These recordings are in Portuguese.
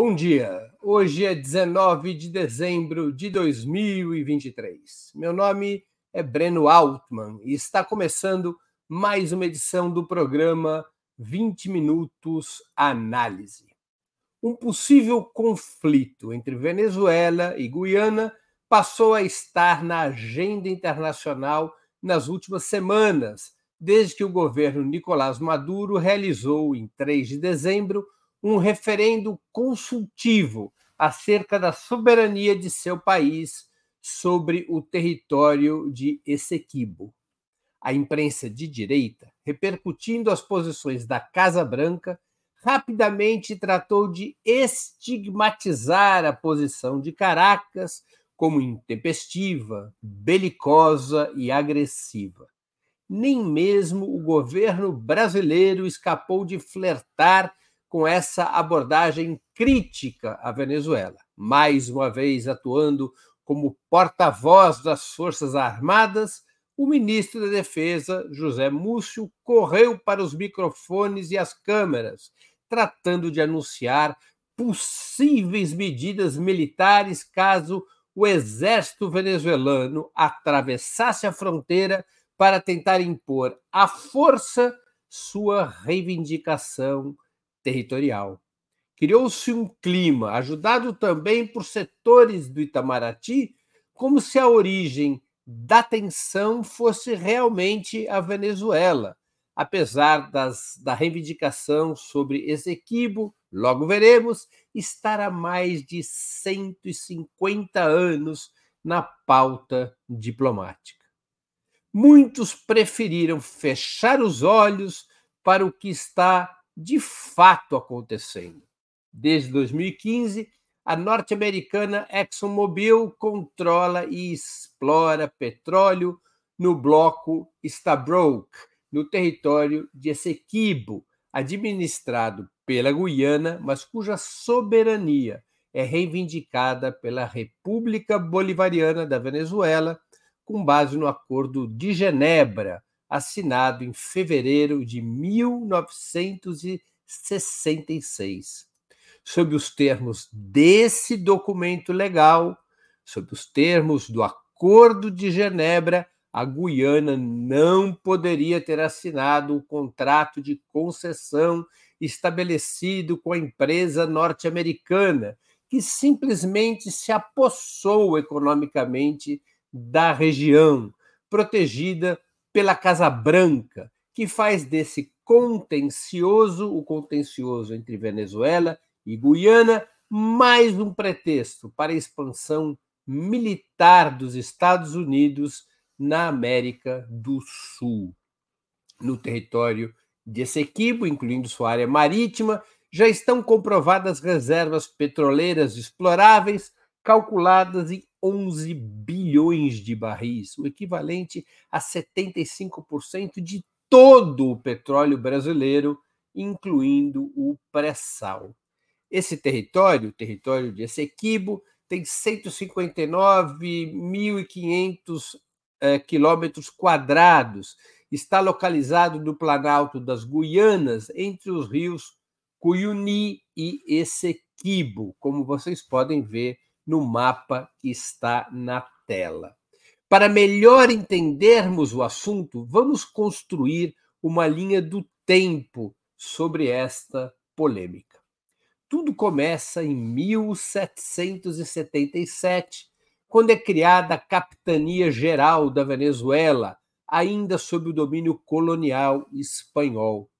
Bom dia. Hoje é 19 de dezembro de 2023. Meu nome é Breno Altman e está começando mais uma edição do programa 20 Minutos Análise. Um possível conflito entre Venezuela e Guiana passou a estar na agenda internacional nas últimas semanas, desde que o governo Nicolás Maduro realizou, em 3 de dezembro, um referendo consultivo acerca da soberania de seu país sobre o território de Essequibo. A imprensa de direita, repercutindo as posições da Casa Branca, rapidamente tratou de estigmatizar a posição de Caracas como intempestiva, belicosa e agressiva. Nem mesmo o governo brasileiro escapou de flertar com essa abordagem crítica à Venezuela, mais uma vez atuando como porta-voz das Forças Armadas, o ministro da Defesa, José Múcio, correu para os microfones e as câmeras, tratando de anunciar possíveis medidas militares caso o exército venezuelano atravessasse a fronteira para tentar impor à força sua reivindicação territorial. Criou-se um clima, ajudado também por setores do Itamaraty, como se a origem da tensão fosse realmente a Venezuela, apesar das, da reivindicação sobre Esequibo, logo veremos, estar há mais de 150 anos na pauta diplomática. Muitos preferiram fechar os olhos para o que está de fato acontecendo. Desde 2015, a norte-americana ExxonMobil controla e explora petróleo no bloco Stabroek, no território de Essequibo, administrado pela Guiana, mas cuja soberania é reivindicada pela República Bolivariana da Venezuela, com base no Acordo de Genebra, assinado em fevereiro de 1966. Sob os termos desse documento legal, sob os termos do Acordo de Genebra, a Guiana não poderia ter assinado o contrato de concessão estabelecido com a empresa norte-americana, que simplesmente se apossou economicamente da região, protegida pela Casa Branca, que faz desse contencioso, o contencioso entre Venezuela e Guiana, mais um pretexto para a expansão militar dos Estados Unidos na América do Sul. No território de Essequibo, incluindo sua área marítima, já estão comprovadas reservas petroleiras exploráveis calculadas em 11 bilhões de barris, o equivalente a 75% de todo o petróleo brasileiro, incluindo o pré-sal. Esse território, o território de Essequibo, tem 159.500 é, quilômetros quadrados. Está localizado no Planalto das Guianas, entre os rios Cuyuni e Essequibo, como vocês podem ver no mapa que está na tela. Para melhor entendermos o assunto, vamos construir uma linha do tempo sobre esta polêmica. Tudo começa em 1777, quando é criada a Capitania Geral da Venezuela, ainda sob o domínio colonial espanhol.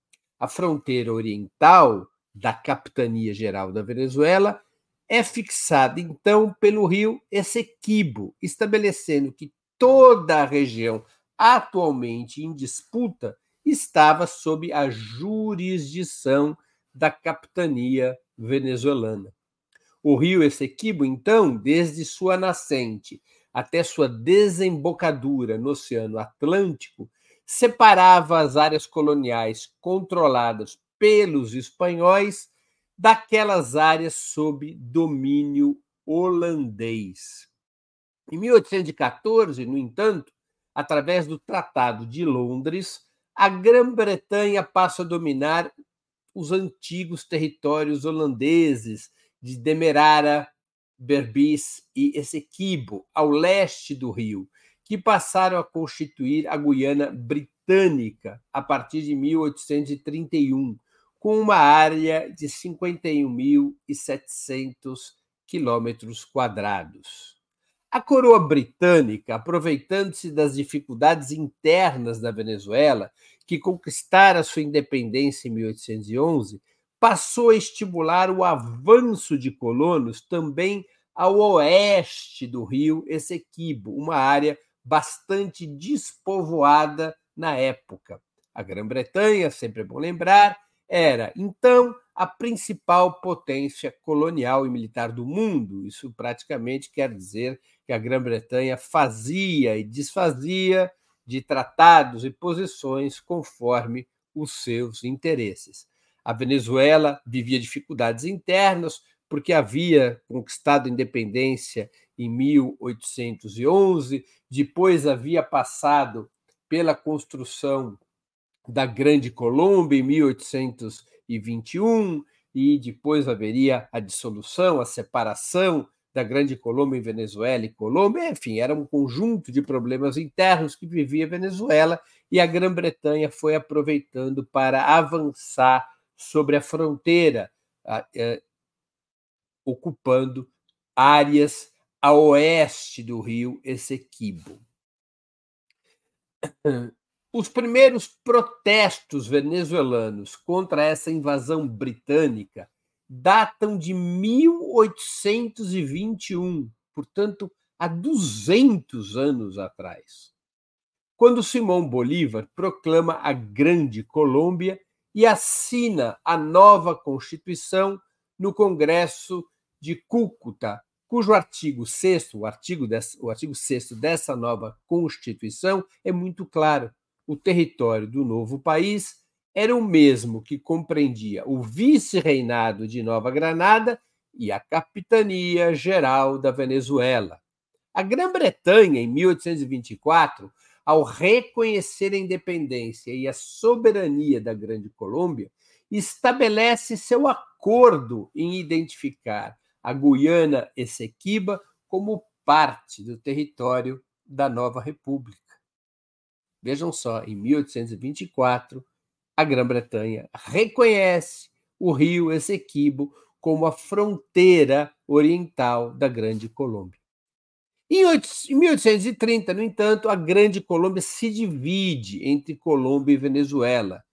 A fronteira oriental da Capitania Geral da Venezuela é fixada então pelo rio Essequibo, estabelecendo que toda a região atualmente em disputa estava sob a jurisdição da capitania venezuelana. O rio Essequibo, então, desde sua nascente até sua desembocadura no Oceano Atlântico, separava as áreas coloniais controladas pelos espanhóis daquelas áreas sob domínio holandês. Em 1814, no entanto, através do Tratado de Londres, a Grã-Bretanha passa a dominar os antigos territórios holandeses, de Demerara, Berbice e Essequibo, ao leste do rio, que passaram a constituir a Guiana Britânica a partir de 1831, com uma área de 51.700 quilômetros quadrados. A coroa britânica, aproveitando-se das dificuldades internas da Venezuela, que conquistara sua independência em 1811, passou a estimular o avanço de colonos também ao oeste do rio Essequibo, uma área bastante despovoada na época. A Grã-Bretanha, sempre é bom lembrar, era então a principal potência colonial e militar do mundo. Isso praticamente quer dizer que a Grã-Bretanha fazia e desfazia de tratados e posições conforme os seus interesses. A Venezuela vivia dificuldades internas, porque havia conquistado independência em 1811, depois havia passado pela construção da Grande Colômbia em 1821 e depois haveria a dissolução, a separação da Grande Colômbia em Venezuela e Colômbia, enfim, era um conjunto de problemas internos que vivia Venezuela e a Grã-Bretanha foi aproveitando para avançar sobre a fronteira, é, ocupando áreas a oeste do rio Essequibo. Os primeiros protestos venezuelanos contra essa invasão britânica datam de 1821, portanto, há 200 anos atrás, quando Simão Bolívar proclama a Grande Colômbia e assina a nova Constituição no Congresso de Cúcuta, cujo artigo 6 o artigo, o artigo 6 dessa nova Constituição é muito claro o território do novo país era o mesmo que compreendia o vice-reinado de Nova Granada e a capitania geral da Venezuela. A Grã-Bretanha, em 1824, ao reconhecer a independência e a soberania da Grande Colômbia, estabelece seu acordo em identificar a Guiana Essequiba como parte do território da nova República. Vejam só, em 1824, a Grã-Bretanha reconhece o rio Essequibo como a fronteira oriental da Grande Colômbia. Em 1830, no entanto, a Grande Colômbia se divide entre Colômbia e Venezuela.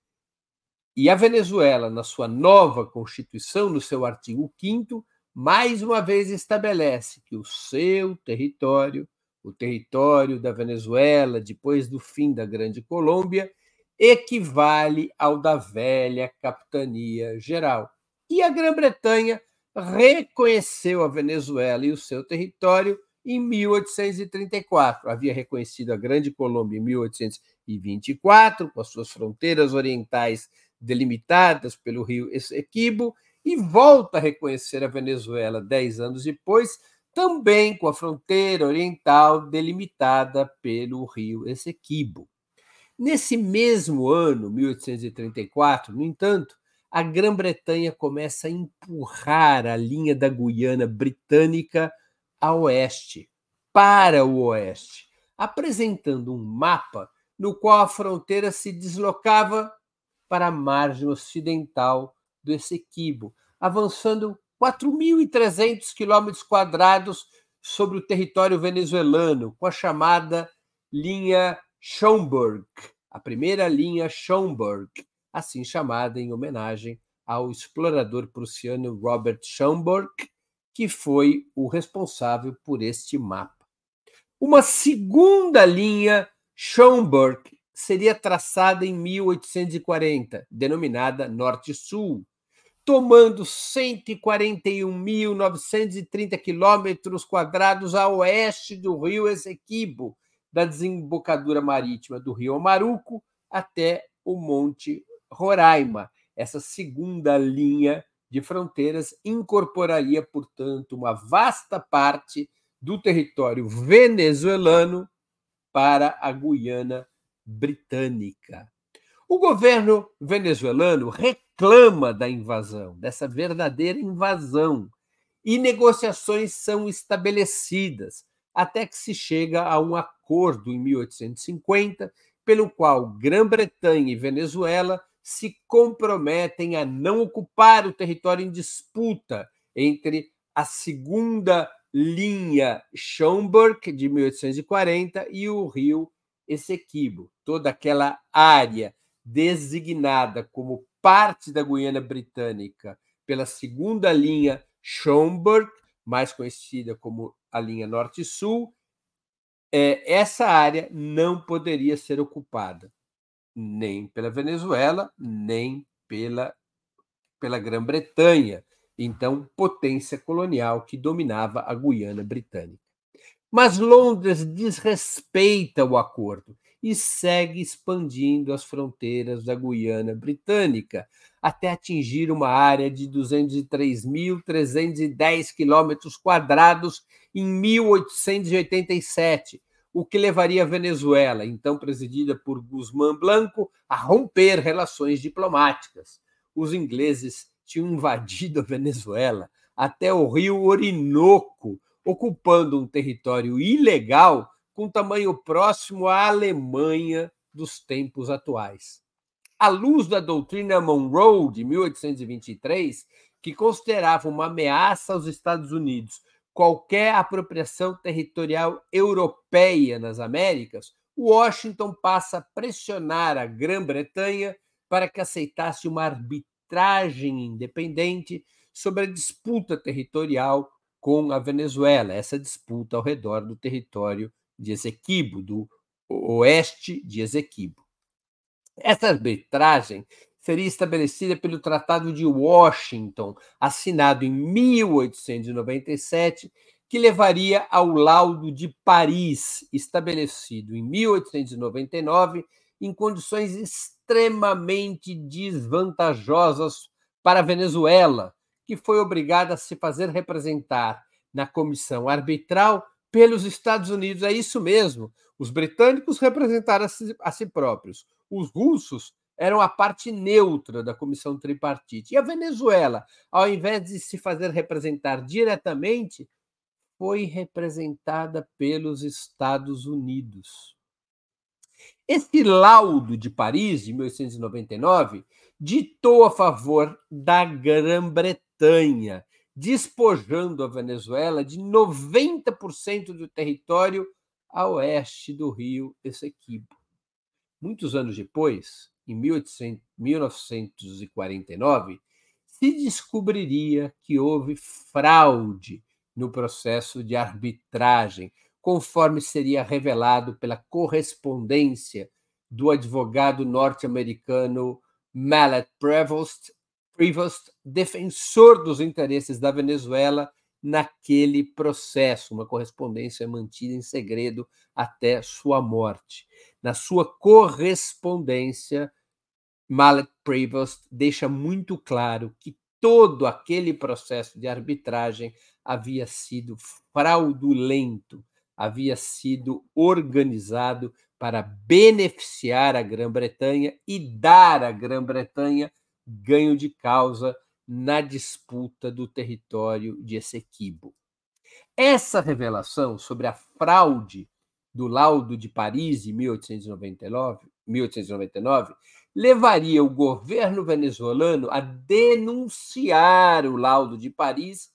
E a Venezuela, na sua nova Constituição, no seu artigo 5, mais uma vez estabelece que o seu território o território da Venezuela depois do fim da Grande Colômbia equivale ao da velha capitania geral. E a Grã-Bretanha reconheceu a Venezuela e o seu território em 1834. Havia reconhecido a Grande Colômbia em 1824, com as suas fronteiras orientais delimitadas pelo rio Essequibo, e volta a reconhecer a Venezuela dez anos depois, também com a fronteira oriental delimitada pelo rio Essequibo. Nesse mesmo ano, 1834, no entanto, a Grã-Bretanha começa a empurrar a linha da Guiana Britânica a oeste, para o oeste, apresentando um mapa no qual a fronteira se deslocava para a margem ocidental do Essequibo, avançando 4.300 quilômetros quadrados sobre o território venezuelano, com a chamada linha Schomburg, a primeira linha Schomburg, assim chamada em homenagem ao explorador prussiano Robert Schomburg, que foi o responsável por este mapa. Uma segunda linha Schomburg seria traçada em 1840, denominada Norte-Sul, tomando 141.930 quilômetros quadrados a oeste do rio Essequibo, da desembocadura marítima do rio Maruco até o Monte Roraima. Essa segunda linha de fronteiras incorporaria, portanto, uma vasta parte do território venezuelano para a Guiana Britânica. O governo venezuelano reclama da invasão, dessa verdadeira invasão, e negociações são estabelecidas, até que se chega a um acordo em 1850, pelo qual Grã-Bretanha e Venezuela se comprometem a não ocupar o território em disputa entre a segunda linha Schomburg, de 1840, e o rio Essequibo, toda aquela área designada como parte da Guiana Britânica pela segunda linha Schomburg, mais conhecida como a linha Norte-Sul, é, essa área não poderia ser ocupada nem pela Venezuela, nem pela, pela Grã-Bretanha, então potência colonial que dominava a Guiana Britânica. Mas Londres desrespeita o acordo e segue expandindo as fronteiras da Guiana Britânica até atingir uma área de 203.310 quilômetros quadrados em 1887, o que levaria a Venezuela, então presidida por Guzmán Blanco, a romper relações diplomáticas. Os ingleses tinham invadido a Venezuela até o rio Orinoco, ocupando um território ilegal com tamanho próximo à Alemanha dos tempos atuais. À luz da doutrina Monroe de 1823, que considerava uma ameaça aos Estados Unidos qualquer apropriação territorial europeia nas Américas, Washington passa a pressionar a Grã-Bretanha para que aceitasse uma arbitragem independente sobre a disputa territorial com a Venezuela, essa disputa ao redor do território de Esequibo, do oeste de Esequibo. Essa arbitragem seria estabelecida pelo Tratado de Washington, assinado em 1897, que levaria ao laudo de Paris, estabelecido em 1899, em condições extremamente desvantajosas para a Venezuela, que foi obrigada a se fazer representar na comissão arbitral pelos Estados Unidos. É isso mesmo. Os britânicos representaram a si, a si próprios, os russos eram a parte neutra da comissão tripartite. E a Venezuela, ao invés de se fazer representar diretamente, foi representada pelos Estados Unidos. Esse laudo de Paris, de 1899, ditou a favor da Grã-Bretanha, despojando a Venezuela de 90% do território a oeste do rio Essequibo. Muitos anos depois, em 1800, 1949, se descobriria que houve fraude no processo de arbitragem, conforme seria revelado pela correspondência do advogado norte-americano Mallet Prevost, Prevost, defensor dos interesses da Venezuela naquele processo, uma correspondência mantida em segredo até sua morte. Na sua correspondência, Malek Prevost deixa muito claro que todo aquele processo de arbitragem havia sido fraudulento, havia sido organizado para beneficiar a Grã-Bretanha e dar à Grã-Bretanha ganho de causa na disputa do território de Essequibo. Essa revelação sobre a fraude do laudo de Paris, em 1899, 1899 levaria o governo venezuelano a denunciar o laudo de Paris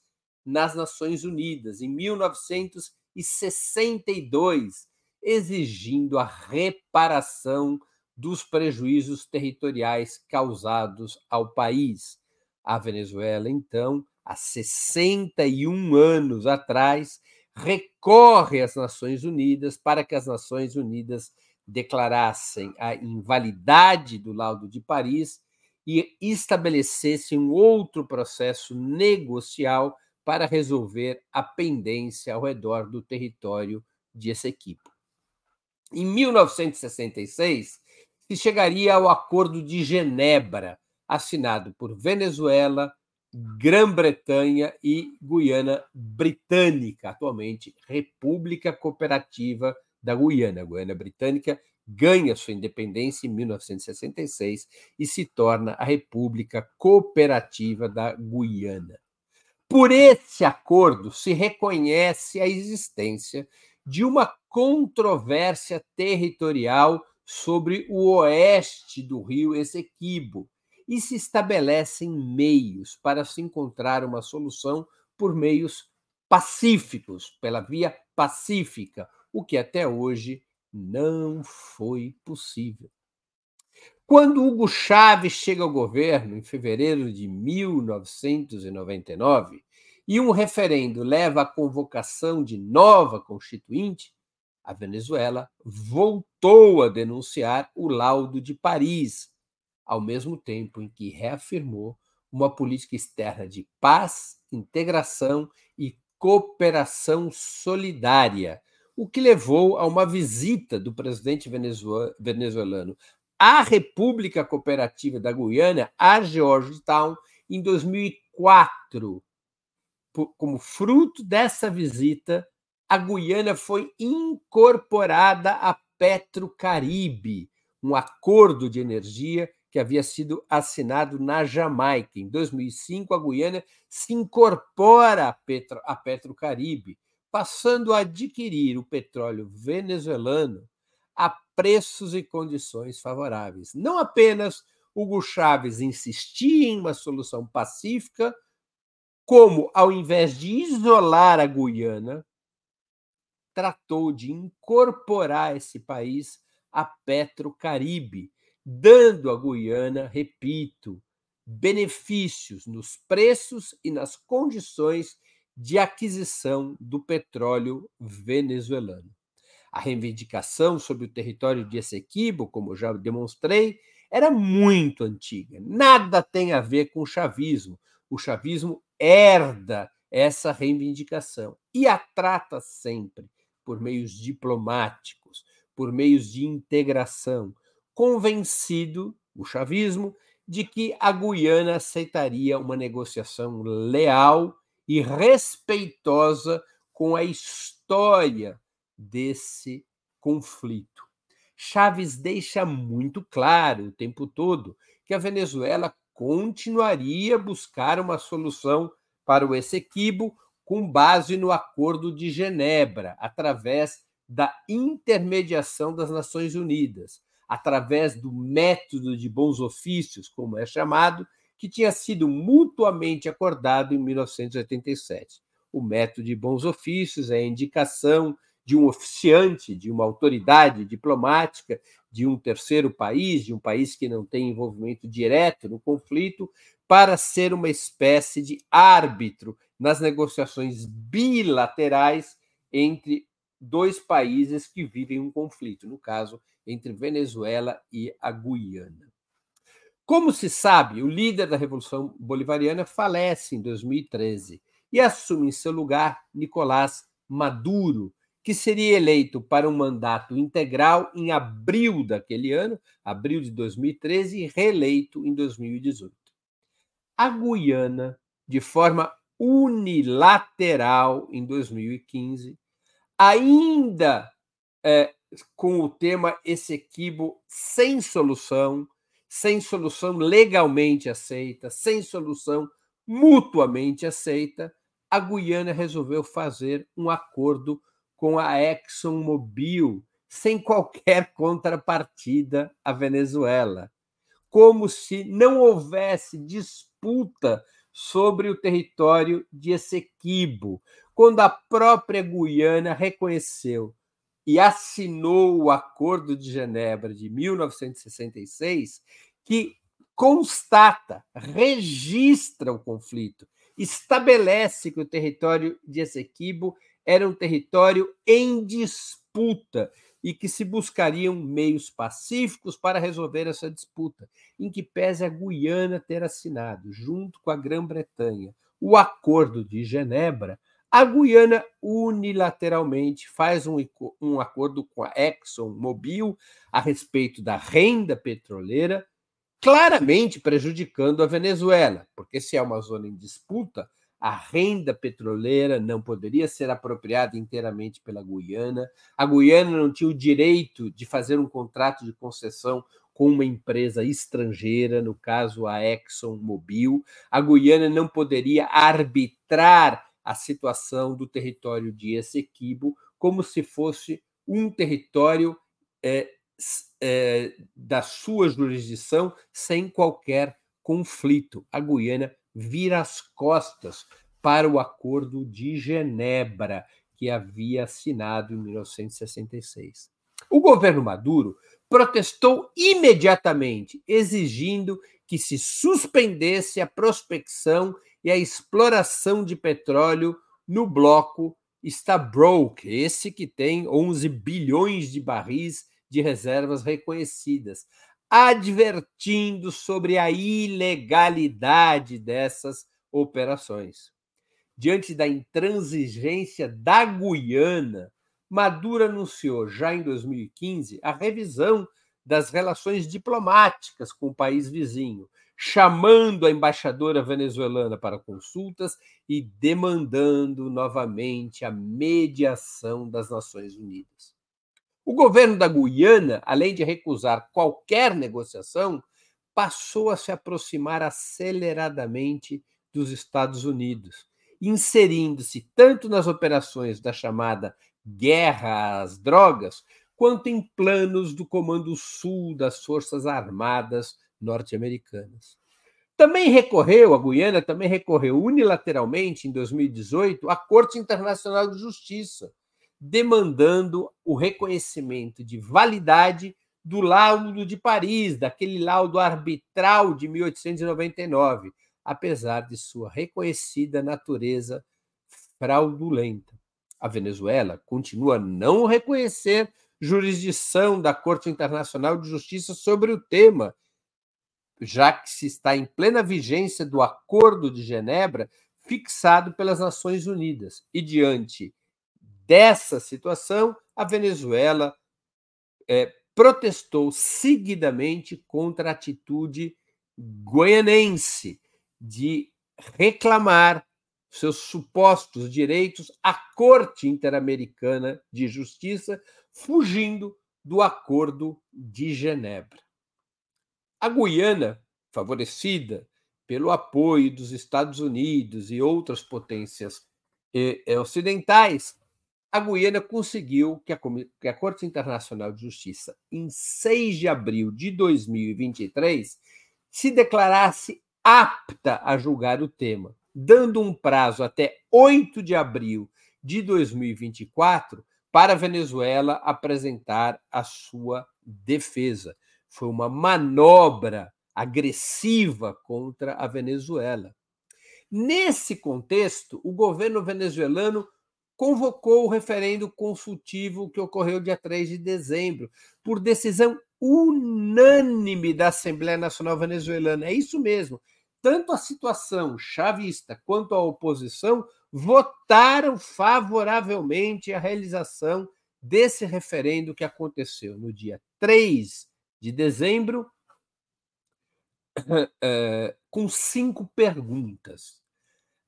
nas Nações Unidas, em 1962, exigindo a reparação dos prejuízos territoriais causados ao país. A Venezuela, então, há 61 anos atrás, recorre às Nações Unidas para que as Nações Unidas declarassem a invalidade do laudo de Paris e estabelecessem um outro processo negocial para resolver a pendência ao redor do território de Essequibo. Em 1966, se chegaria ao Acordo de Genebra, assinado por Venezuela, Grã-Bretanha e Guiana Britânica, atualmente República Cooperativa da Guiana. A Guiana Britânica ganha sua independência em 1966 e se torna a República Cooperativa da Guiana. Por esse acordo se reconhece a existência de uma controvérsia territorial sobre o oeste do rio Essequibo e se estabelecem meios para se encontrar uma solução por meios pacíficos, pela via pacífica, o que até hoje não foi possível. Quando Hugo Chávez chega ao governo em fevereiro de 1999 e um referendo leva à convocação de nova constituinte, a Venezuela voltou a denunciar o laudo de Paris, ao mesmo tempo em que reafirmou uma política externa de paz, integração e cooperação solidária, o que levou a uma visita do presidente venezuelano à República Cooperativa da Guiana, a Georgetown, em 2004. Como fruto dessa visita, a Guiana foi incorporada à Petrocaribe, um acordo de energia que havia sido assinado na Jamaica. Em 2005, a Guiana se incorpora à, Petro, à Petrocaribe, passando a adquirir o petróleo venezuelano a preços e condições favoráveis. Não apenas Hugo Chávez insistia em uma solução pacífica, como, ao invés de isolar a Guiana, tratou de incorporar esse país à Petrocaribe, dando à Guiana, repito, benefícios nos preços e nas condições de aquisição do petróleo venezuelano. A reivindicação sobre o território de Essequibo, como já demonstrei, era muito antiga. Nada tem a ver com o chavismo. O chavismo herda essa reivindicação e a trata sempre por meios diplomáticos, por meios de integração, convencido, o chavismo, de que a Guiana aceitaria uma negociação leal e respeitosa com a história desse conflito. Chaves deixa muito claro o tempo todo que a Venezuela continuaria a buscar uma solução para o Essequibo com base no Acordo de Genebra, através da intermediação das Nações Unidas, através do método de bons ofícios, como é chamado, que tinha sido mutuamente acordado em 1987. O método de bons ofícios é a indicação de um oficiante, de uma autoridade diplomática de um terceiro país, de um país que não tem envolvimento direto no conflito, para ser uma espécie de árbitro nas negociações bilaterais entre dois países que vivem um conflito, no caso, entre Venezuela e a Guiana. Como se sabe, o líder da Revolução Bolivariana falece em 2013 e assume em seu lugar Nicolás Maduro, que seria eleito para um mandato integral em abril daquele ano, abril de 2013, e reeleito em 2018. A Guiana, de forma unilateral, em 2015, ainda é, com o tema Essequibo sem solução, sem solução legalmente aceita, sem solução mutuamente aceita, a Guiana resolveu fazer um acordo com a ExxonMobil sem qualquer contrapartida à Venezuela, como se não houvesse disputa sobre o território de Essequibo, quando a própria Guiana reconheceu e assinou o Acordo de Genebra de 1966, que constata, registra o conflito, estabelece que o território de Essequibo era um território em disputa e que se buscariam meios pacíficos para resolver essa disputa, em que pese a Guiana ter assinado, junto com a Grã-Bretanha, o Acordo de Genebra, a Guiana unilateralmente faz um, um acordo com a ExxonMobil a respeito da renda petroleira, claramente prejudicando a Venezuela, porque se é uma zona em disputa, a renda petroleira não poderia ser apropriada inteiramente pela Guiana. A Guiana não tinha o direito de fazer um contrato de concessão com uma empresa estrangeira, no caso a ExxonMobil. A Guiana não poderia arbitrar a situação do território de Essequibo como se fosse um território é, é, da sua jurisdição sem qualquer conflito. A Guiana vira as costas para o Acordo de Genebra, que havia assinado em 1966. O governo Maduro protestou imediatamente, exigindo que se suspendesse a prospecção e a exploração de petróleo no bloco Stabroek, esse que tem 11 bilhões de barris de reservas reconhecidas, advertindo sobre a ilegalidade dessas operações. Diante da intransigência da Guiana, Maduro anunciou já em 2015 a revisão das relações diplomáticas com o país vizinho, chamando a embaixadora venezuelana para consultas e demandando novamente a mediação das Nações Unidas. O governo da Guiana, além de recusar qualquer negociação, passou a se aproximar aceleradamente dos Estados Unidos, inserindo-se tanto nas operações da chamada guerra às drogas, quanto em planos do Comando Sul das Forças Armadas norte-americanas. Também recorreu, a Guiana também recorreu unilateralmente em 2018 à Corte Internacional de Justiça, demandando o reconhecimento de validade do laudo de Paris, daquele laudo arbitral de 1899, apesar de sua reconhecida natureza fraudulenta. A Venezuela continua a não reconhecer jurisdição da Corte Internacional de Justiça sobre o tema já que se está em plena vigência do Acordo de Genebra fixado pelas Nações Unidas. E diante dessa situação, a Venezuela é, protestou seguidamente contra a atitude goianense de reclamar seus supostos direitos à Corte Interamericana de Justiça, fugindo do Acordo de Genebra. A Guiana, favorecida pelo apoio dos Estados Unidos e outras potências eh, eh, ocidentais, a Guiana conseguiu que a, que a, Corte Internacional de Justiça, em 6 de abril de 2023, se declarasse apta a julgar o tema, dando um prazo até 8 de abril de 2024 para a Venezuela apresentar a sua defesa foi uma manobra agressiva contra a Venezuela. Nesse contexto, o governo venezuelano convocou o referendo consultivo que ocorreu dia 3 de dezembro, por decisão unânime da Assembleia Nacional Venezuelana. É isso mesmo. Tanto a situação chavista quanto a oposição votaram favoravelmente a realização desse referendo que aconteceu no dia 3 de dezembro, é, com cinco perguntas.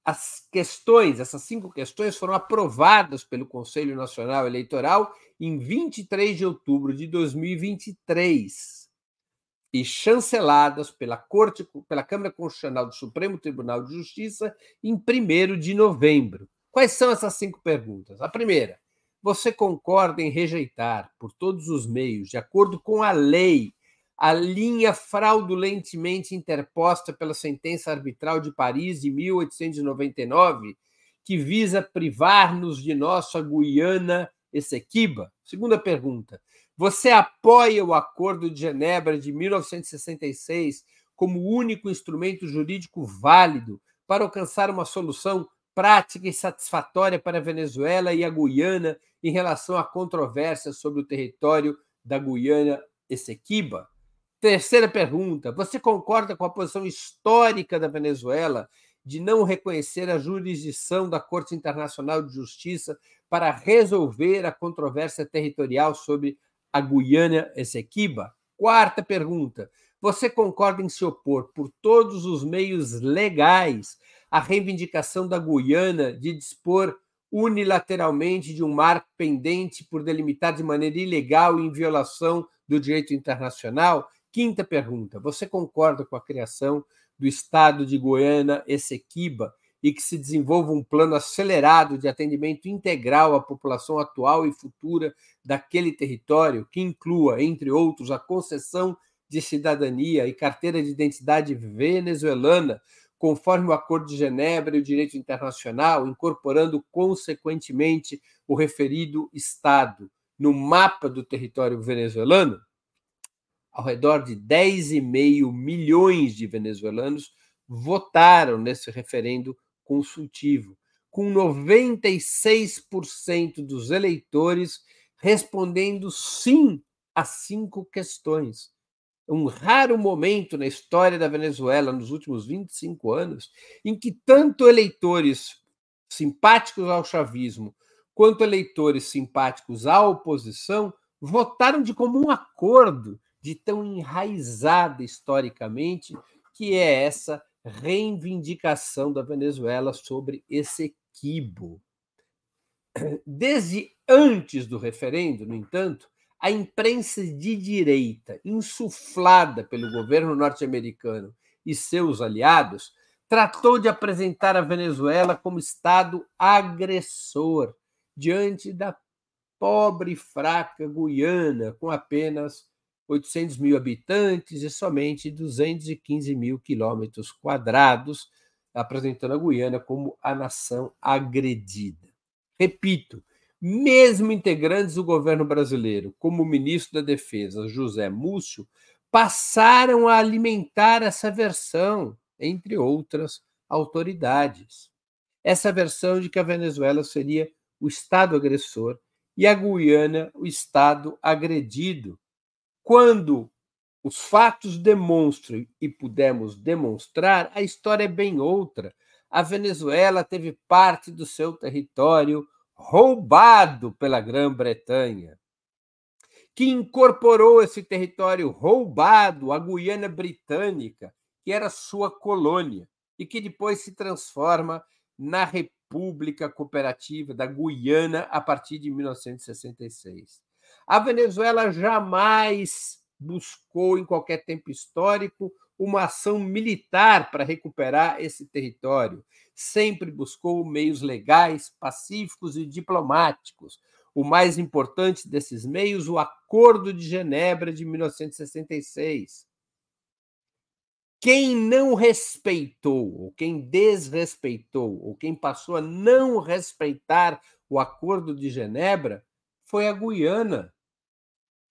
As questões, essas cinco questões, foram aprovadas pelo Conselho Nacional Eleitoral em 23 de outubro de 2023 e chanceladas pela Corte, pela Câmara Constitucional do Supremo Tribunal de Justiça em 1 de novembro. Quais são essas cinco perguntas? A primeira, você concorda em rejeitar, por todos os meios, de acordo com a lei, a linha fraudulentemente interposta pela sentença arbitral de Paris de 1899, que visa privar-nos de nossa Guiana Essequiba? Segunda pergunta. Você apoia o Acordo de Genebra de 1966 como único instrumento jurídico válido para alcançar uma solução prática satisfatória para a Venezuela e a Guiana em relação à controvérsia sobre o território da Guiana Essequiba? Terceira pergunta: você concorda com a posição histórica da Venezuela de não reconhecer a jurisdição da Corte Internacional de Justiça para resolver a controvérsia territorial sobre a Guiana Essequiba? Quarta pergunta: você concorda em se opor por todos os meios legais à reivindicação da Guiana de dispor unilateralmente de um marco pendente por delimitar de maneira ilegal e em violação do direito internacional? Quinta pergunta: você concorda com a criação do estado de Goiânia Essequiba e que se desenvolva um plano acelerado de atendimento integral à população atual e futura daquele território, que inclua, entre outros, a concessão de cidadania e carteira de identidade venezuelana, conforme o Acordo de Genebra e o direito internacional, incorporando consequentemente o referido Estado no mapa do território venezuelano? ao redor de 10,5 milhões de venezuelanos votaram nesse referendo consultivo, com 96% dos eleitores respondendo sim a cinco questões. Um raro momento na história da Venezuela nos últimos 25 anos em que tanto eleitores simpáticos ao chavismo quanto eleitores simpáticos à oposição votaram de comum acordo de tão enraizada historicamente que é essa reivindicação da Venezuela sobre esse equibo. Desde antes do referendo, no entanto, a imprensa de direita, insuflada pelo governo norte-americano e seus aliados, tratou de apresentar a Venezuela como Estado agressor diante da pobre e fraca Guiana, com apenas 800 mil habitantes e somente 215 mil quilômetros quadrados, apresentando a Guiana como a nação agredida. Repito, mesmo integrantes do governo brasileiro, como o ministro da Defesa, José Múcio, passaram a alimentar essa versão, entre outras autoridades. Essa versão de que a Venezuela seria o Estado agressor e a Guiana o Estado agredido, quando os fatos demonstram e pudermos demonstrar, a história é bem outra. A Venezuela teve parte do seu território roubado pela Grã-Bretanha, que incorporou esse território roubado à Guiana Britânica, que era sua colônia, e que depois se transforma na República Cooperativa da Guiana a partir de 1966. A Venezuela jamais buscou, em qualquer tempo histórico, uma ação militar para recuperar esse território. Sempre buscou meios legais, pacíficos e diplomáticos. O mais importante desses meios, o Acordo de Genebra de 1966. Quem não respeitou, ou quem desrespeitou, ou quem passou a não respeitar o Acordo de Genebra foi a Guiana.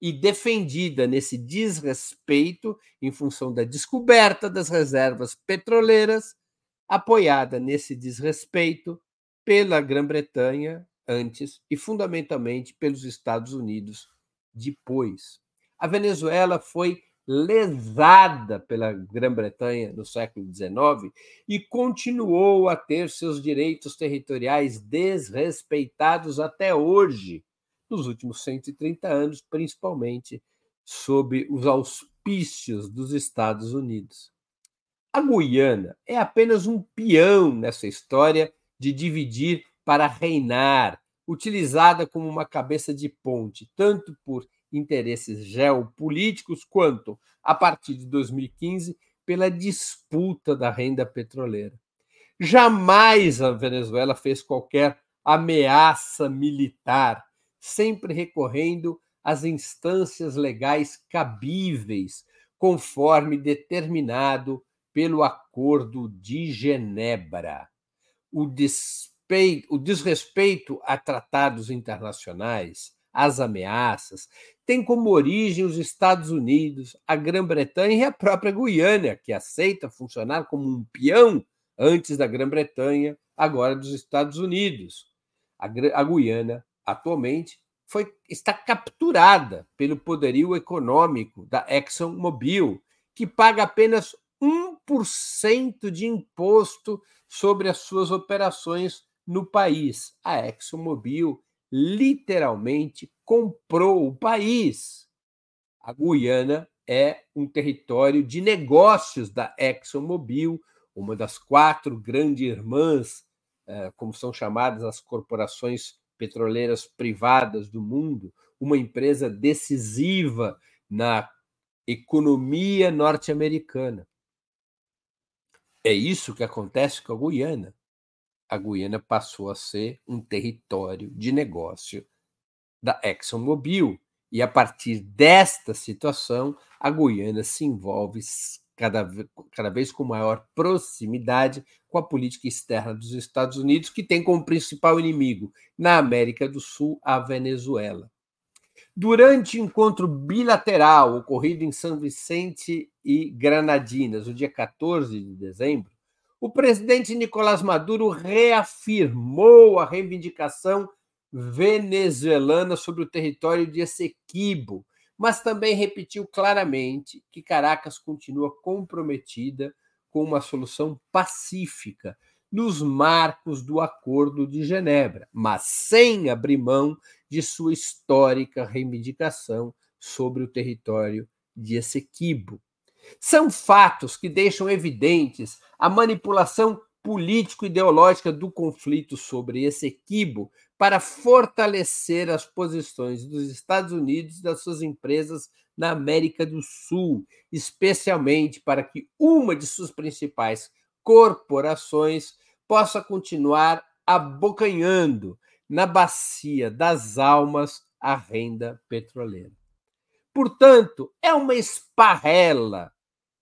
E defendida nesse desrespeito, em função da descoberta das reservas petroleiras, apoiada nesse desrespeito pela Grã-Bretanha antes e fundamentalmente pelos Estados Unidos depois. A Venezuela foi lesada pela Grã-Bretanha no século XIX e continuou a ter seus direitos territoriais desrespeitados até hoje nos últimos 130 anos, principalmente sob os auspícios dos Estados Unidos. A Guiana é apenas um peão nessa história de dividir para reinar, utilizada como uma cabeça de ponte, tanto por interesses geopolíticos quanto, a partir de 2015, pela disputa da renda petroleira. Jamais a Venezuela fez qualquer ameaça militar sempre recorrendo às instâncias legais cabíveis, conforme determinado pelo Acordo de Genebra. O, despeito, o desrespeito a tratados internacionais, as ameaças, tem como origem os Estados Unidos, a Grã-Bretanha e a própria Guiana, que aceita funcionar como um peão antes da Grã-Bretanha, agora dos Estados Unidos. A, a Guiana atualmente foi, está capturada pelo poderio econômico da ExxonMobil, que paga apenas 1% de imposto sobre as suas operações no país. A ExxonMobil literalmente comprou o país. A Guiana é um território de negócios da ExxonMobil, uma das quatro grandes irmãs, eh, como são chamadas as corporações petroleiras privadas do mundo, uma empresa decisiva na economia norte-americana. É isso que acontece com a Guiana. A Guiana passou a ser um território de negócio da ExxonMobil. E a partir desta situação, a Guiana se envolve cada, cada vez com maior proximidade com a política externa dos Estados Unidos, que tem como principal inimigo na América do Sul a Venezuela. Durante encontro bilateral ocorrido em São Vicente e Granadinas, no dia 14 de dezembro, o presidente Nicolás Maduro reafirmou a reivindicação venezuelana sobre o território de Essequibo, mas também repetiu claramente que Caracas continua comprometida com uma solução pacífica nos marcos do Acordo de Genebra, mas sem abrir mão de sua histórica reivindicação sobre o território de Essequibo. São fatos que deixam evidentes a manipulação político-ideológica do conflito sobre Essequibo para fortalecer as posições dos Estados Unidos e das suas empresas na América do Sul, especialmente para que uma de suas principais corporações possa continuar abocanhando na bacia das almas a renda petroleira. Portanto, é uma esparrela,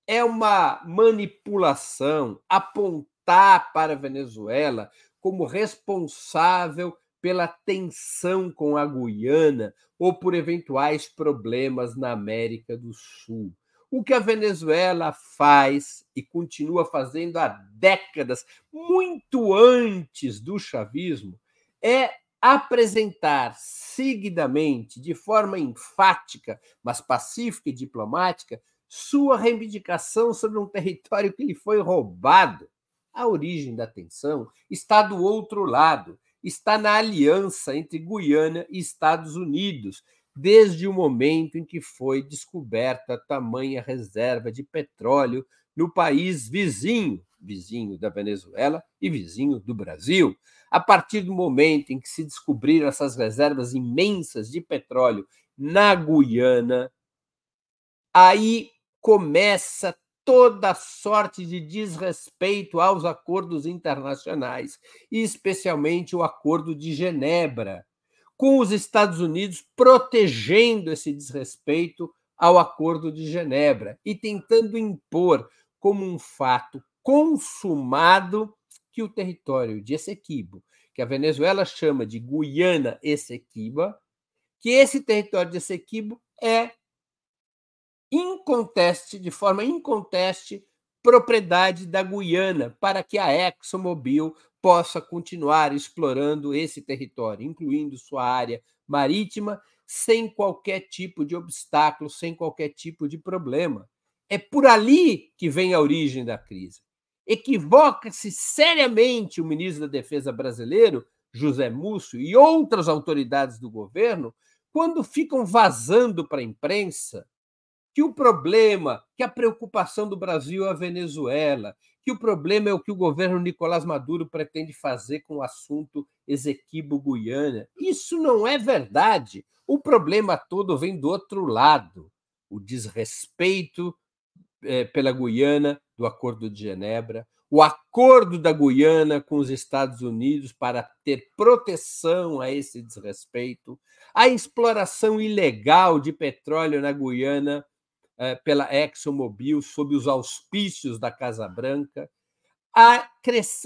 é uma manipulação apontar para a Venezuela como responsável pela tensão com a Guiana ou por eventuais problemas na América do Sul. O que a Venezuela faz e continua fazendo há décadas, muito antes do chavismo, é apresentar seguidamente, de forma enfática, mas pacífica e diplomática, sua reivindicação sobre um território que lhe foi roubado. A origem da tensão está do outro lado, está na aliança entre Guiana e Estados Unidos, desde o momento em que foi descoberta tamanha reserva de petróleo no país vizinho, vizinho da Venezuela e vizinho do Brasil. A partir do momento em que se descobriram essas reservas imensas de petróleo na Guiana, aí começa toda sorte de desrespeito aos acordos internacionais, e especialmente o Acordo de Genebra, com os Estados Unidos protegendo esse desrespeito ao Acordo de Genebra e tentando impor como um fato consumado que o território de Essequibo, que a Venezuela chama de Guiana Essequiba, que esse território de Essequibo é inconteste, de forma inconteste, propriedade da Guiana, para que a ExxonMobil possa continuar explorando esse território, incluindo sua área marítima, sem qualquer tipo de obstáculo, sem qualquer tipo de problema. É por ali que vem a origem da crise. Equivoca-se seriamente o ministro da Defesa brasileiro, José Múcio, e outras autoridades do governo quando ficam vazando para a imprensa que o problema, que a preocupação do Brasil é a Venezuela, que o problema é o que o governo Nicolás Maduro pretende fazer com o assunto Esequibo-Guiana. Isso não é verdade. O problema todo vem do outro lado. O desrespeito é, pela Guiana do Acordo de Genebra, o acordo da Guiana com os Estados Unidos para ter proteção a esse desrespeito, a exploração ilegal de petróleo na Guiana pela ExxonMobil sob os auspícios da Casa Branca,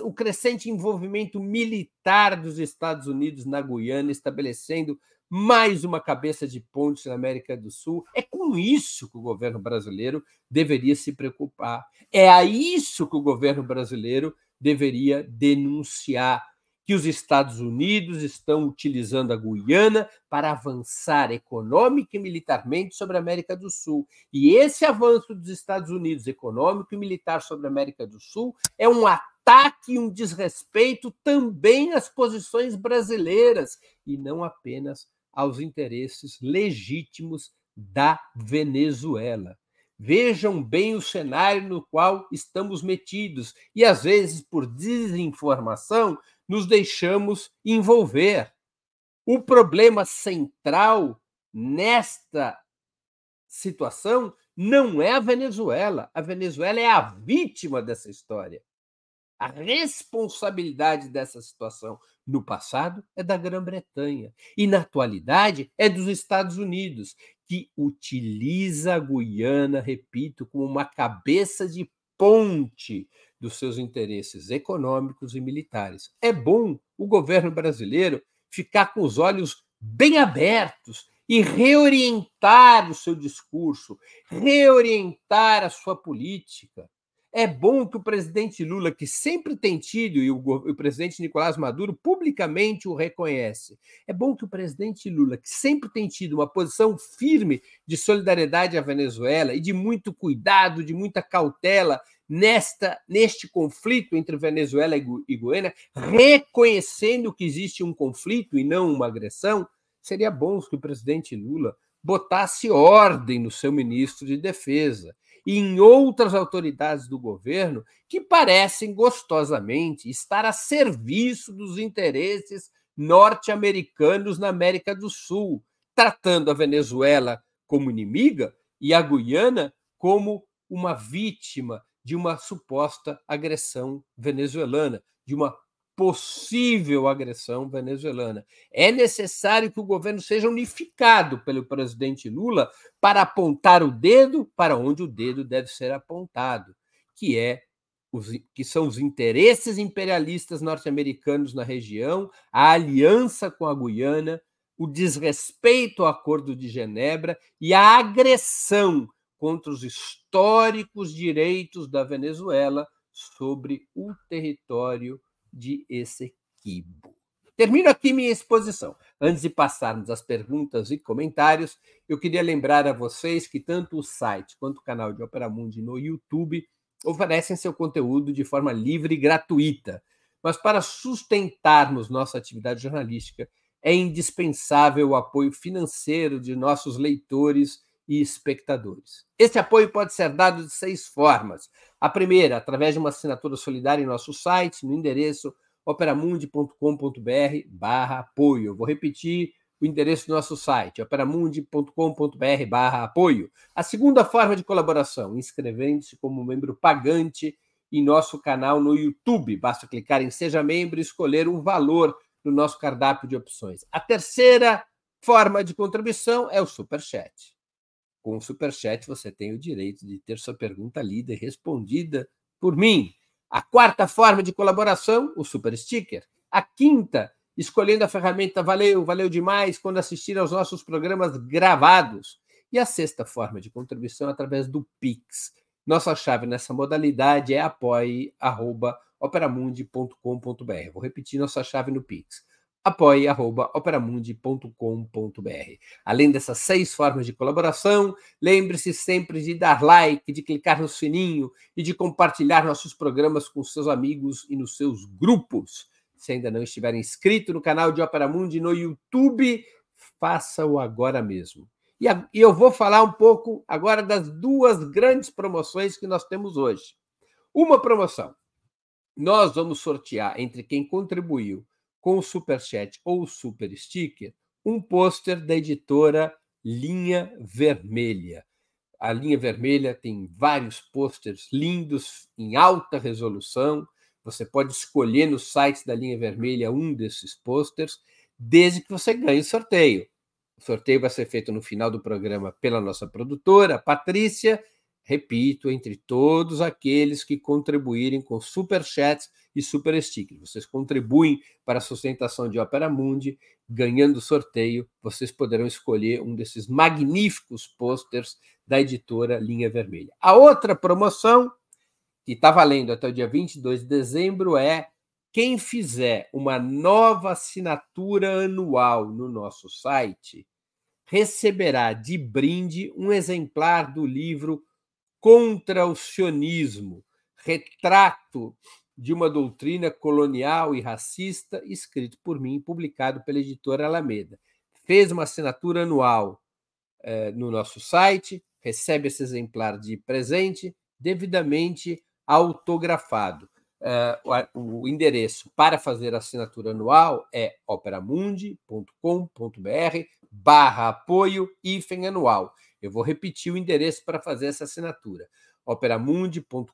o crescente envolvimento militar dos Estados Unidos na Guiana, estabelecendo mais uma cabeça de ponte na América do Sul. É com isso que o governo brasileiro deveria se preocupar. É a isso que o governo brasileiro deveria denunciar que os Estados Unidos estão utilizando a Guiana para avançar econômica e militarmente sobre a América do Sul. E esse avanço dos Estados Unidos econômico e militar sobre a América do Sul é um ataque e um desrespeito também às posições brasileiras e não apenas aos interesses legítimos da Venezuela. Vejam bem o cenário no qual estamos metidos e, às vezes, por desinformação, nos deixamos envolver. O problema central nesta situação não é a Venezuela. A Venezuela é a vítima dessa história. A responsabilidade dessa situação no passado é da Grã-Bretanha e na atualidade é dos Estados Unidos, que utiliza a Guiana, repito, como uma cabeça de ponte dos seus interesses econômicos e militares. É bom o governo brasileiro ficar com os olhos bem abertos e reorientar o seu discurso, reorientar a sua política. É bom que o presidente Lula, que sempre tem tido, e o, o, presidente Nicolás Maduro publicamente o reconhece, é bom que o presidente Lula, que sempre tem tido uma posição firme de solidariedade à Venezuela e de muito cuidado, de muita cautela nesta neste conflito entre Venezuela e Guiana, reconhecendo que existe um conflito e não uma agressão, seria bom que o presidente Lula botasse ordem no seu ministro de Defesa e em outras autoridades do governo que parecem gostosamente estar a serviço dos interesses norte-americanos na América do Sul, tratando a Venezuela como inimiga e a Guiana como uma vítima de uma suposta agressão venezuelana, de uma possível agressão venezuelana. É necessário que o governo seja unificado pelo presidente Lula para apontar o dedo para onde o dedo deve ser apontado, que é os, que são os interesses imperialistas norte-americanos na região, a aliança com a Guiana, o desrespeito ao Acordo de Genebra e a agressão contra os históricos direitos da Venezuela sobre o território de Essequibo. Termino aqui minha exposição. Antes de passarmos às perguntas e comentários, eu queria lembrar a vocês que tanto o site quanto o canal de Opera Mundi no YouTube oferecem seu conteúdo de forma livre e gratuita. Mas para sustentarmos nossa atividade jornalística, é indispensável o apoio financeiro de nossos leitores e espectadores. Esse apoio pode ser dado de seis formas. A primeira, através de uma assinatura solidária em nosso site, no endereço operamundi.com.br barra apoio. Eu vou repetir o endereço do nosso site, operamundi.com.br barra apoio. A segunda forma de colaboração, inscrevendo-se como membro pagante em nosso canal no YouTube. Basta clicar em Seja Membro e escolher um valor no nosso cardápio de opções. A terceira forma de contribuição é o Super Chat. Com o Superchat, você tem o direito de ter sua pergunta lida e respondida por mim. A quarta forma de colaboração, o Super Sticker. A quinta, escolhendo a ferramenta Valeu, valeu demais quando assistir aos nossos programas gravados. E a sexta forma de contribuição através do Pix. Nossa chave nessa modalidade é apoie.operamundi.com.br. Vou repetir nossa chave no Pix apoie.operamundi.com.br. Além dessas seis formas de colaboração, lembre-se sempre de dar like, de clicar no sininho e de compartilhar nossos programas com seus amigos e nos seus grupos. Se ainda não estiver inscrito no canal de Opera Mundi no YouTube, faça-o agora mesmo. E eu vou falar um pouco agora das duas grandes promoções que nós temos hoje. Uma promoção. Nós vamos sortear entre quem contribuiu com o super chat ou super sticker, um pôster da editora Linha Vermelha. A Linha Vermelha tem vários pôsteres lindos em alta resolução. Você pode escolher no site da Linha Vermelha um desses pôsteres, desde que você ganhe o sorteio. O sorteio vai ser feito no final do programa pela nossa produtora, Patrícia, repito, entre todos aqueles que contribuírem com super chats e super stickers. Vocês contribuem para a sustentação de Opera Mundi, ganhando sorteio, vocês poderão escolher um desses magníficos posters da editora Linha Vermelha. A outra promoção, que está valendo até o dia 22 de dezembro, é quem fizer uma nova assinatura anual no nosso site receberá de brinde um exemplar do livro Contra o Sionismo, retrato de uma doutrina colonial e racista, escrito por mim, publicado pela editora Alameda. Fez uma assinatura anual eh, no nosso site, recebe esse exemplar de presente, devidamente autografado. Eh, o, endereço para fazer assinatura anual é operamundi.com.br barra apoio hífen anual. Eu vou repetir o endereço para fazer essa assinatura: operamundi.com.br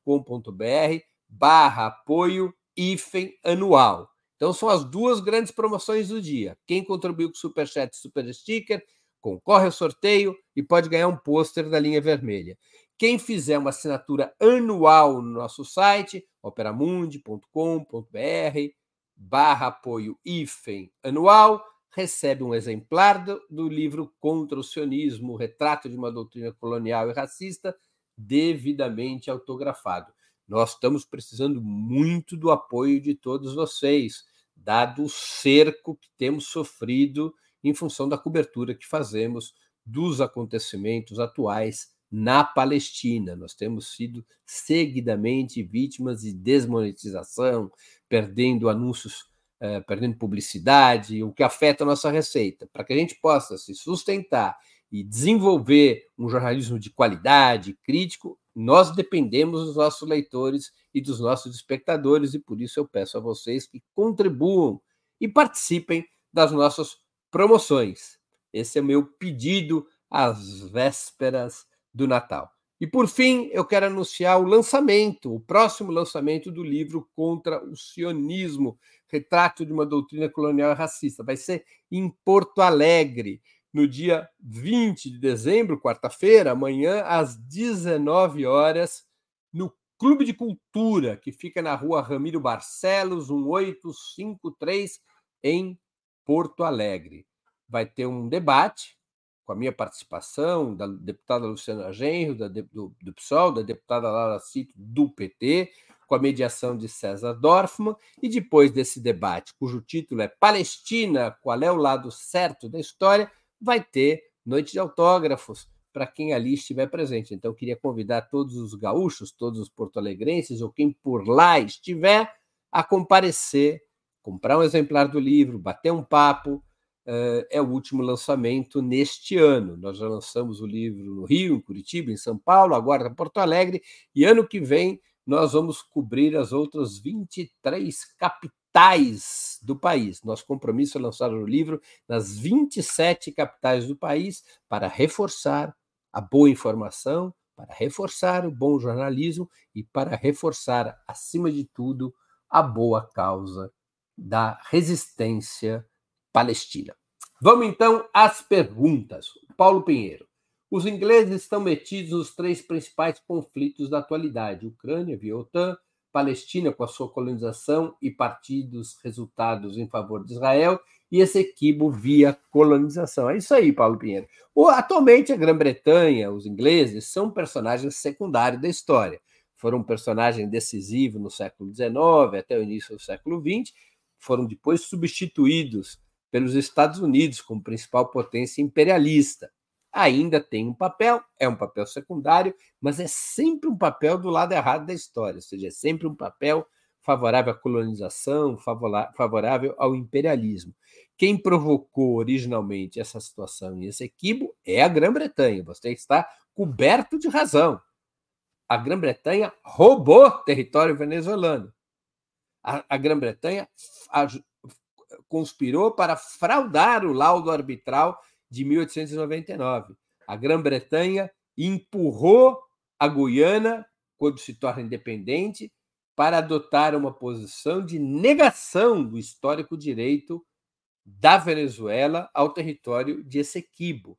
barra apoio hífen anual. Então são as duas grandes promoções do dia. Quem contribuiu com Superchat e Super Sticker concorre ao sorteio e pode ganhar um pôster da linha vermelha. Quem fizer uma assinatura anual no nosso site, operamundi.com.br barra apoio hífen anual, recebe um exemplar do, do, livro Contra o Sionismo, Retrato de uma Doutrina Colonial e Racista, devidamente autografado. Nós estamos precisando muito do apoio de todos vocês, dado o cerco que temos sofrido em função da cobertura que fazemos dos acontecimentos atuais na Palestina. Nós temos sido seguidamente vítimas de desmonetização, perdendo anúncios, eh, perdendo publicidade, o que afeta a nossa receita. Para que a gente possa se sustentar e desenvolver um jornalismo de qualidade, crítico, nós dependemos dos nossos leitores e dos nossos espectadores, e por isso eu peço a vocês que contribuam e participem das nossas promoções. Esse é o meu pedido às vésperas do Natal. E por fim, eu quero anunciar o lançamento, o próximo lançamento do livro Contra o Sionismo, Retrato de uma Doutrina Colonial Racista. Vai ser em Porto Alegre no dia 20 de dezembro, quarta-feira, amanhã, às 19 horas, no Clube de Cultura, que fica na rua Ramiro Barcelos, 1853, em Porto Alegre. Vai ter um debate com a minha participação, da deputada Luciana Genro, da, do, do PSOL, da deputada Lara Cito, do PT, com a mediação de César Dorfman, e depois desse debate, cujo título é Palestina, qual é o lado certo da história, vai ter noite de autógrafos para quem ali estiver presente. Então, queria convidar todos os gaúchos, todos os porto-alegrenses, ou quem por lá estiver, a comparecer, comprar um exemplar do livro, bater um papo. Uh, é o último lançamento neste ano. Nós já lançamos o livro no Rio, em Curitiba, em São Paulo, agora em Porto Alegre, e ano que vem nós vamos cobrir as outras 23 capitais do país. Nosso compromisso é lançar o livro nas 27 capitais do país para reforçar a boa informação, para reforçar o bom jornalismo e para reforçar, acima de tudo, a boa causa da resistência palestina. Vamos então às perguntas. Paulo Pinheiro. Os ingleses estão metidos nos três principais conflitos da atualidade: Ucrânia, via OTAN, Palestina com a sua colonização e partidos resultados em favor de Israel, e esse equibo via colonização. É isso aí, Paulo Pinheiro. O, atualmente, a Grã-Bretanha, os ingleses, são personagens secundários da história. Foram um personagem decisivo no século XIX até o início do século XX, foram depois substituídos pelos Estados Unidos como principal potência imperialista ainda tem um papel, é um papel secundário, mas é sempre um papel do lado errado da história, ou seja, é sempre um papel favorável à colonização, favorável ao imperialismo. Quem provocou originalmente essa situação e esse equívoco é a Grã-Bretanha. Você está coberto de razão. A Grã-Bretanha roubou território venezuelano. A, a Grã-Bretanha conspirou para fraudar o laudo arbitral de 1899. A Grã-Bretanha empurrou a Guiana, quando se torna independente, para adotar uma posição de negação do histórico direito da Venezuela ao território de Essequibo.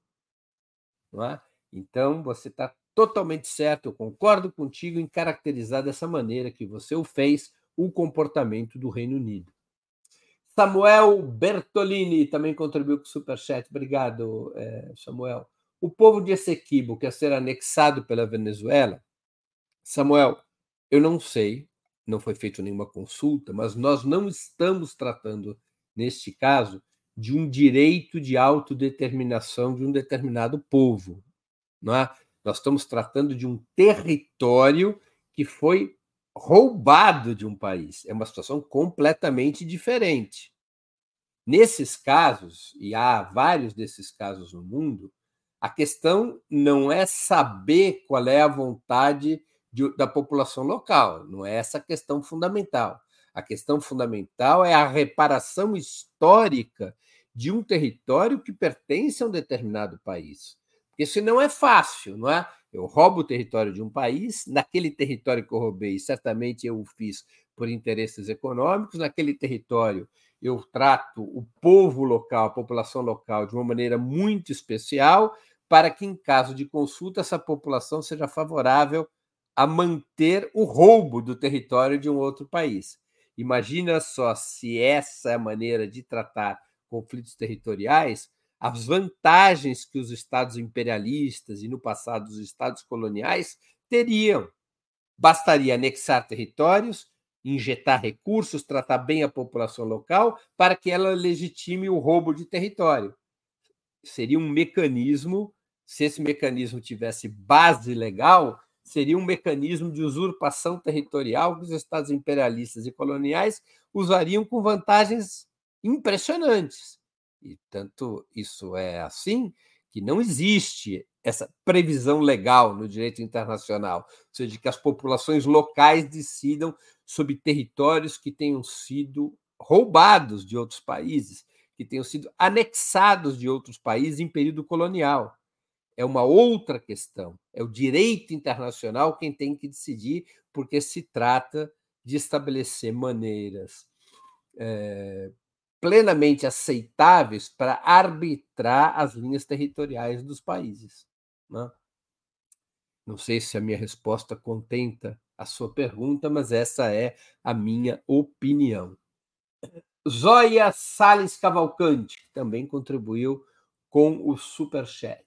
É? Então, você está totalmente certo, eu concordo contigo em caracterizar dessa maneira que você o fez o comportamento do Reino Unido. Samuel Bertolini também contribuiu com o Superchat. Obrigado, é, Samuel. O povo de Essequibo quer ser anexado pela Venezuela? Samuel, eu não sei, não foi feita nenhuma consulta, mas nós não estamos tratando, neste caso, de um direito de autodeterminação de um determinado povo. Não é? Nós estamos tratando de um território que foi roubado de um país. É uma situação completamente diferente. Nesses casos, e há vários desses casos no mundo, a questão não é saber qual é a vontade de, da população local, não é essa a questão fundamental. A questão fundamental é a reparação histórica de um território que pertence a um determinado país. Isso não é fácil, não é? Eu roubo o território de um país, naquele território que eu roubei, certamente eu o fiz por interesses econômicos, naquele território eu trato o povo local, a população local, de uma maneira muito especial, para que, em caso de consulta, essa população seja favorável a manter o roubo do território de um outro país. Imagina só se essa é a maneira de tratar conflitos territoriais, as vantagens que os estados imperialistas e, no passado, os estados coloniais teriam. Bastaria anexar territórios, injetar recursos, tratar bem a população local para que ela legitime o roubo de território. Seria um mecanismo, se esse mecanismo tivesse base legal, seria um mecanismo de usurpação territorial que os estados imperialistas e coloniais usariam com vantagens impressionantes. E tanto isso é assim que não existe essa previsão legal no direito internacional, ou seja, que as populações locais decidam sobre territórios que tenham sido roubados de outros países, que tenham sido anexados de outros países em período colonial. É uma outra questão. É o direito internacional quem tem que decidir, porque se trata de estabelecer maneiras é, plenamente aceitáveis para arbitrar as linhas territoriais dos países. Né? Não sei se a minha resposta contenta a sua pergunta, mas essa é a minha opinião. Zóia Sales Cavalcante, que também contribuiu com o Superchat.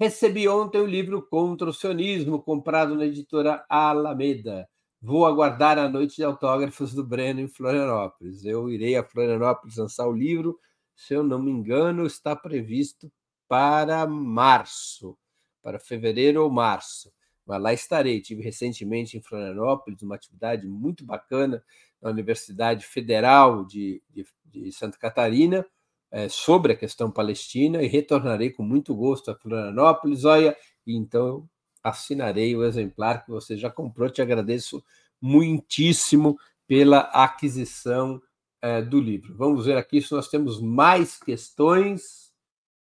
Recebi ontem o livro Contra o Sionismo, comprado na editora Alameda. Vou aguardar a noite de autógrafos do Breno em Florianópolis. Eu irei a Florianópolis lançar o livro, se eu não me engano, está previsto para março, para fevereiro ou março. Mas lá estarei. Tive recentemente em Florianópolis uma atividade muito bacana na Universidade Federal de, de, de Santa Catarina é, sobre a questão palestina e retornarei com muito gosto a Florianópolis. Olha, então assinarei o exemplar que você já comprou. Te agradeço muitíssimo pela aquisição é, do livro. Vamos ver aqui se nós temos mais questões,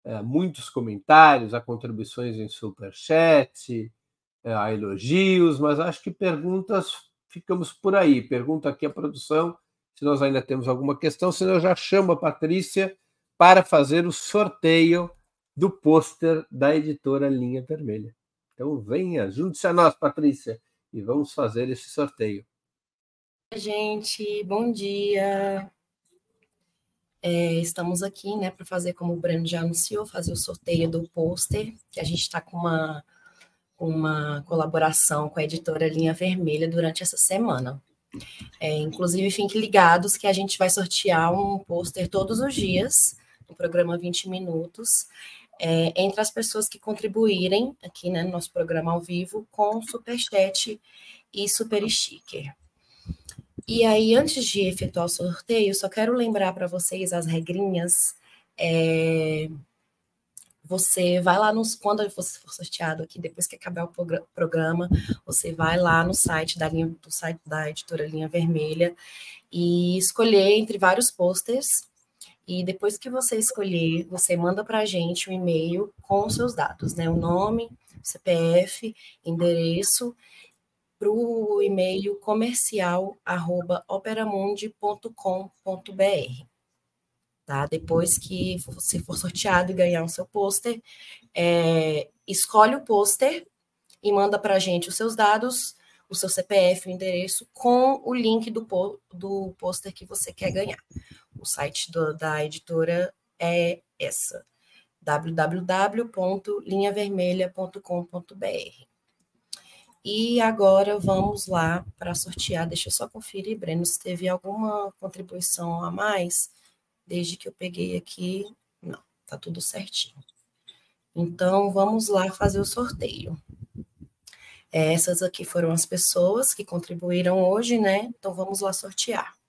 é, muitos comentários, há contribuições em superchat, é, há elogios, mas acho que perguntas ficamos por aí. Pergunta aqui a produção se nós ainda temos alguma questão, senão eu já chamo a Patrícia para fazer o sorteio do pôster da editora Linha Vermelha. Então venha, junte-se a nós, Patrícia, e vamos fazer esse sorteio. Gente, bom dia. É, estamos aqui, né, para fazer como o Breno já anunciou, fazer o sorteio do pôster, que a gente está com uma, uma colaboração com a editora Linha Vermelha durante essa semana. É, inclusive, fiquem ligados que a gente vai sortear um pôster todos os dias no programa 20 Minutos é, entre as pessoas que contribuírem aqui né, no nosso programa ao vivo com Superchat e Super Sticker. E aí, antes de efetuar o sorteio, só quero lembrar para vocês as regrinhas. É, você vai lá nos. Quando você for sorteado aqui, depois que acabar o programa, você vai lá no site da linha do site da editora Linha Vermelha e escolher entre vários posters e depois que você escolher, você manda para a gente um e-mail com os seus dados, né? O nome, CPF, endereço, para o e-mail comercial arroba operamundi.com.br. Tá? Depois que você for sorteado e ganhar o seu pôster, é, escolhe o pôster e manda para a gente os seus dados, o seu CPF, o endereço, com o link do, do pôster que você quer ganhar. O site do, da editora é essa, www.linhavermelha.com.br. E agora vamos lá para sortear. Deixa eu só conferir, Breno, se teve alguma contribuição a mais desde que eu peguei aqui. Não, tá tudo certinho. Então vamos lá fazer o sorteio. Essas aqui foram as pessoas que contribuíram hoje, né? Então vamos lá sortear.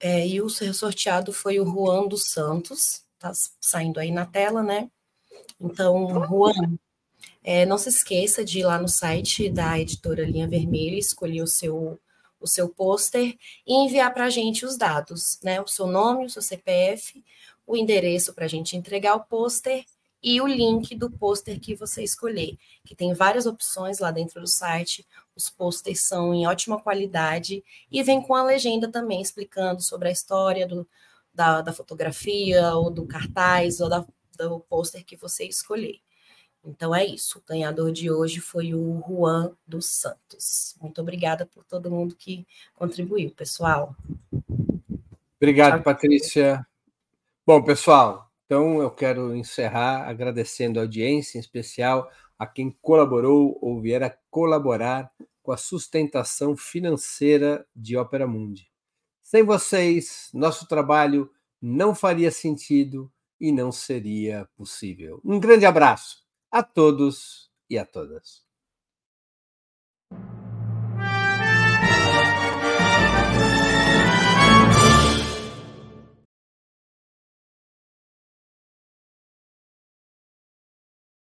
É, e o sorteado foi o Juan dos Santos, tá saindo aí na tela, né? Então, Juan, é, não se esqueça de ir lá no site da editora Linha Vermelha, escolher o seu, o seu pôster e enviar para a gente os dados, né? O seu nome, o seu CPF, o endereço para a gente entregar o pôster e o link do pôster que você escolher, que tem várias opções lá dentro do site. Os posters são em ótima qualidade e vem com a legenda também explicando sobre a história do, da, da fotografia ou do cartaz ou da, do pôster que você escolher. Então é isso. O ganhador de hoje foi o Juan dos Santos. Muito obrigada por todo mundo que contribuiu, pessoal. Obrigado, Tchau. Patrícia. Bom, pessoal, então, eu quero encerrar agradecendo a audiência, em especial a quem colaborou ou vier a colaborar com a sustentação financeira de Ópera Mundi. Sem vocês, nosso trabalho não faria sentido e não seria possível. Um grande abraço a todos e a todas.